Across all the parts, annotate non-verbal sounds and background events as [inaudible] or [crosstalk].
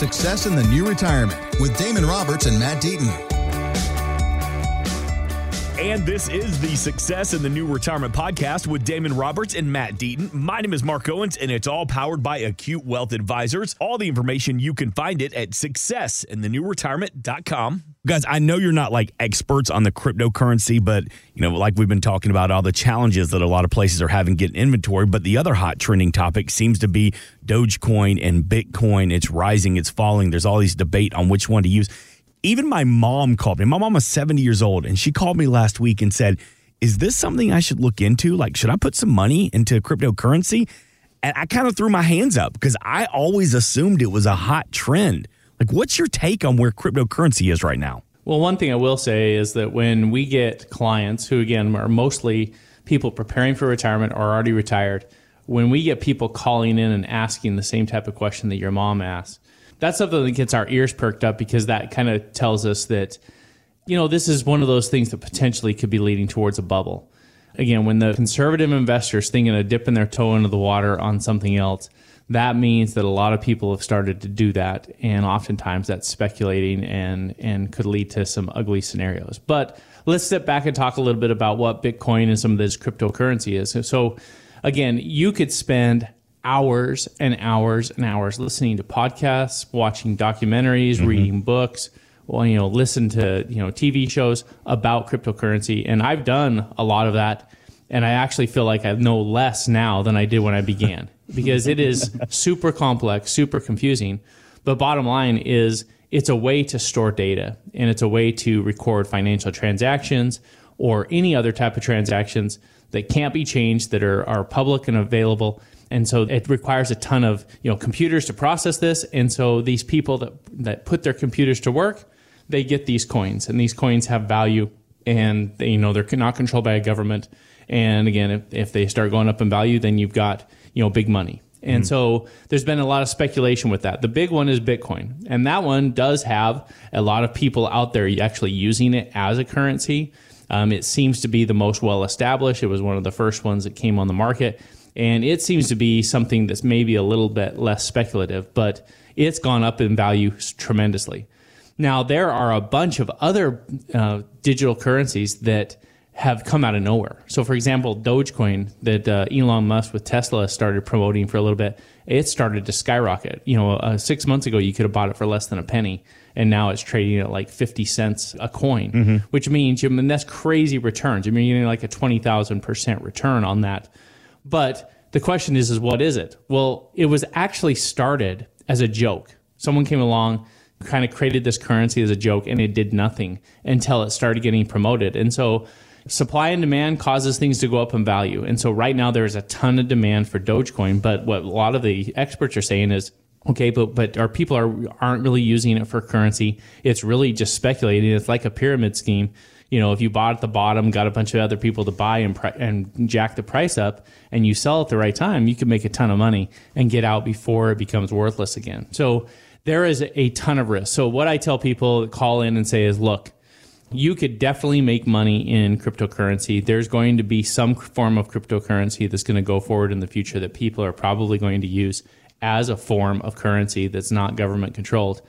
Success in the New Retirement with Damon Roberts and Matt Deaton. And this is the Success in the New Retirement podcast with Damon Roberts and Matt Deaton. My name is Mark Owens, and it's all powered by Acute Wealth Advisors. All the information you can find it at successinthenewretirement.com. Guys, I know you're not like experts on the cryptocurrency, but you know, like we've been talking about all the challenges that a lot of places are having getting inventory. But the other hot trending topic seems to be Dogecoin and Bitcoin. It's rising, it's falling. There's all these debate on which one to use even my mom called me. My mom was 70 years old, and she called me last week and said, Is this something I should look into? Like, should I put some money into cryptocurrency? And I kind of threw my hands up because I always assumed it was a hot trend. Like, what's your take on where cryptocurrency is right now? Well, one thing I will say is that when we get clients who, again, are mostly people preparing for retirement or already retired, when we get people calling in and asking the same type of question that your mom asked, that's something that gets our ears perked up because that kind of tells us that, you know, this is one of those things that potentially could be leading towards a bubble. Again, when the conservative investors thinking of dipping their toe into the water on something else, that means that a lot of people have started to do that, and oftentimes that's speculating and and could lead to some ugly scenarios. But let's step back and talk a little bit about what Bitcoin and some of this cryptocurrency is. So, again, you could spend hours and hours and hours listening to podcasts, watching documentaries, mm-hmm. reading books, well, you know, listen to, you know, TV shows about cryptocurrency. And I've done a lot of that. And I actually feel like I know less now than I did when I began [laughs] because it is super complex, super confusing. But bottom line is it's a way to store data and it's a way to record financial transactions or any other type of transactions that can't be changed that are, are public and available and so it requires a ton of you know computers to process this and so these people that that put their computers to work they get these coins and these coins have value and they, you know they're not controlled by a government and again if, if they start going up in value then you've got you know big money and mm. so there's been a lot of speculation with that. The big one is Bitcoin. And that one does have a lot of people out there actually using it as a currency. Um, it seems to be the most well established. It was one of the first ones that came on the market. And it seems to be something that's maybe a little bit less speculative, but it's gone up in value tremendously. Now, there are a bunch of other uh, digital currencies that have come out of nowhere. So, for example, Dogecoin that uh, Elon Musk with Tesla started promoting for a little bit, it started to skyrocket. You know, uh, six months ago, you could have bought it for less than a penny, and now it's trading at like 50 cents a coin, mm-hmm. which means, I mean, that's crazy returns. I mean, you're getting like a 20,000% return on that but the question is, is what is it? Well, it was actually started as a joke. Someone came along, kind of created this currency as a joke, and it did nothing until it started getting promoted. And so supply and demand causes things to go up in value. And so right now there is a ton of demand for Dogecoin, but what a lot of the experts are saying is okay, but but our people are aren't really using it for currency. It's really just speculating. It's like a pyramid scheme you know, if you bought at the bottom, got a bunch of other people to buy and and jack the price up, and you sell at the right time, you can make a ton of money and get out before it becomes worthless again. So there is a ton of risk. So what I tell people that call in and say is, look, you could definitely make money in cryptocurrency. There's going to be some form of cryptocurrency that's going to go forward in the future that people are probably going to use as a form of currency that's not government controlled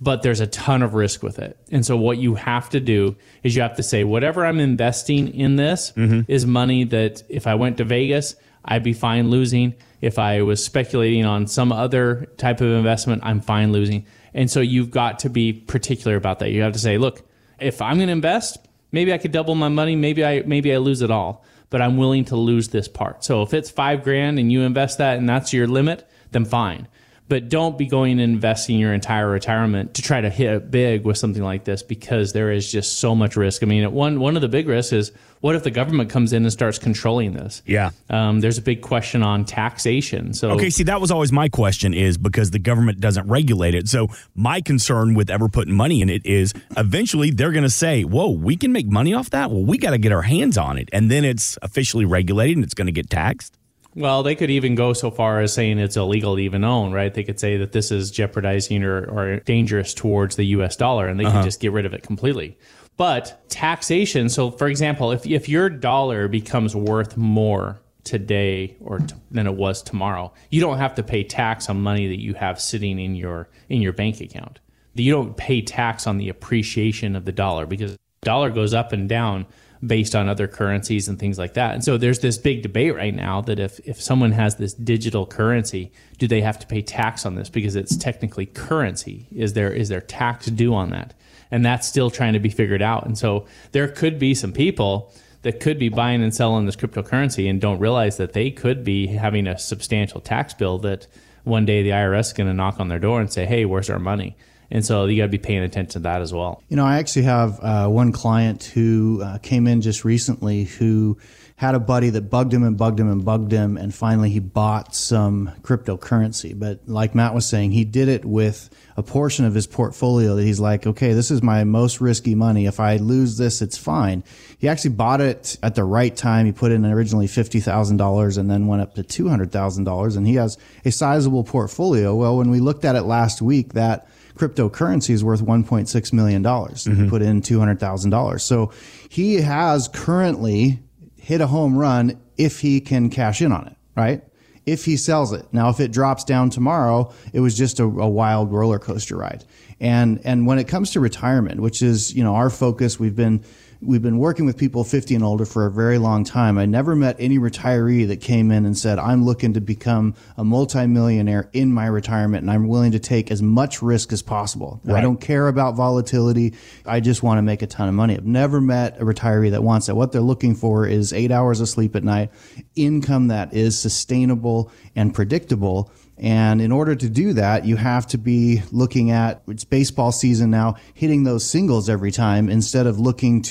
but there's a ton of risk with it. And so what you have to do is you have to say whatever I'm investing in this mm-hmm. is money that if I went to Vegas, I'd be fine losing. If I was speculating on some other type of investment, I'm fine losing. And so you've got to be particular about that. You have to say, look, if I'm going to invest, maybe I could double my money, maybe I maybe I lose it all, but I'm willing to lose this part. So if it's 5 grand and you invest that and that's your limit, then fine but don't be going and investing your entire retirement to try to hit it big with something like this because there is just so much risk. I mean, one one of the big risks is what if the government comes in and starts controlling this? Yeah, um, there's a big question on taxation. So okay, see, that was always my question is because the government doesn't regulate it. So my concern with ever putting money in it is eventually they're going to say, "Whoa, we can make money off that." Well, we got to get our hands on it, and then it's officially regulated and it's going to get taxed. Well, they could even go so far as saying it's illegal to even own, right? They could say that this is jeopardizing or, or dangerous towards the US dollar and they uh-huh. can just get rid of it completely. But taxation, so for example, if, if your dollar becomes worth more today or t- than it was tomorrow. You don't have to pay tax on money that you have sitting in your in your bank account. You don't pay tax on the appreciation of the dollar because dollar goes up and down based on other currencies and things like that. And so there's this big debate right now that if if someone has this digital currency, do they have to pay tax on this because it's technically currency? Is there is there tax due on that? And that's still trying to be figured out. And so there could be some people that could be buying and selling this cryptocurrency and don't realize that they could be having a substantial tax bill that one day the IRS is going to knock on their door and say, "Hey, where's our money?" And so you got to be paying attention to that as well. You know, I actually have uh, one client who uh, came in just recently who had a buddy that bugged him and bugged him and bugged him, and finally he bought some cryptocurrency. But like Matt was saying, he did it with a portion of his portfolio that he's like, okay, this is my most risky money. If I lose this, it's fine. He actually bought it at the right time. He put in originally $50,000 and then went up to $200,000 and he has a sizable portfolio. Well, when we looked at it last week, that cryptocurrency is worth $1.6 million. Mm-hmm. He put in $200,000. So he has currently hit a home run if he can cash in on it, right? If he sells it. Now, if it drops down tomorrow, it was just a, a wild roller coaster ride. And, and when it comes to retirement, which is, you know, our focus, we've been, we've been working with people 50 and older for a very long time. I never met any retiree that came in and said, I'm looking to become a multimillionaire in my retirement and I'm willing to take as much risk as possible. Right. I don't care about volatility. I just want to make a ton of money. I've never met a retiree that wants that. What they're looking for is eight hours of sleep at night, income that is sustainable and predictable and in order to do that, you have to be looking at it's baseball season now, hitting those singles every time instead of looking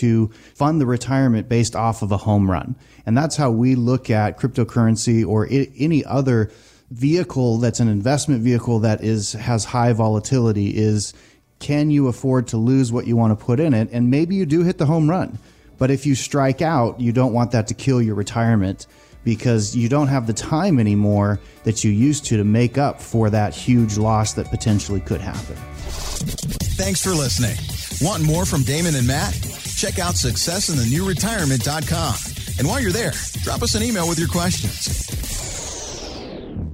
fund the retirement based off of a home run. And that's how we look at cryptocurrency or I- any other vehicle that's an investment vehicle that is has high volatility is can you afford to lose what you want to put in it and maybe you do hit the home run. But if you strike out, you don't want that to kill your retirement because you don't have the time anymore that you used to to make up for that huge loss that potentially could happen. Thanks for listening. Want more from Damon and Matt? Check out successinthenewretirement.com. And while you're there, drop us an email with your questions.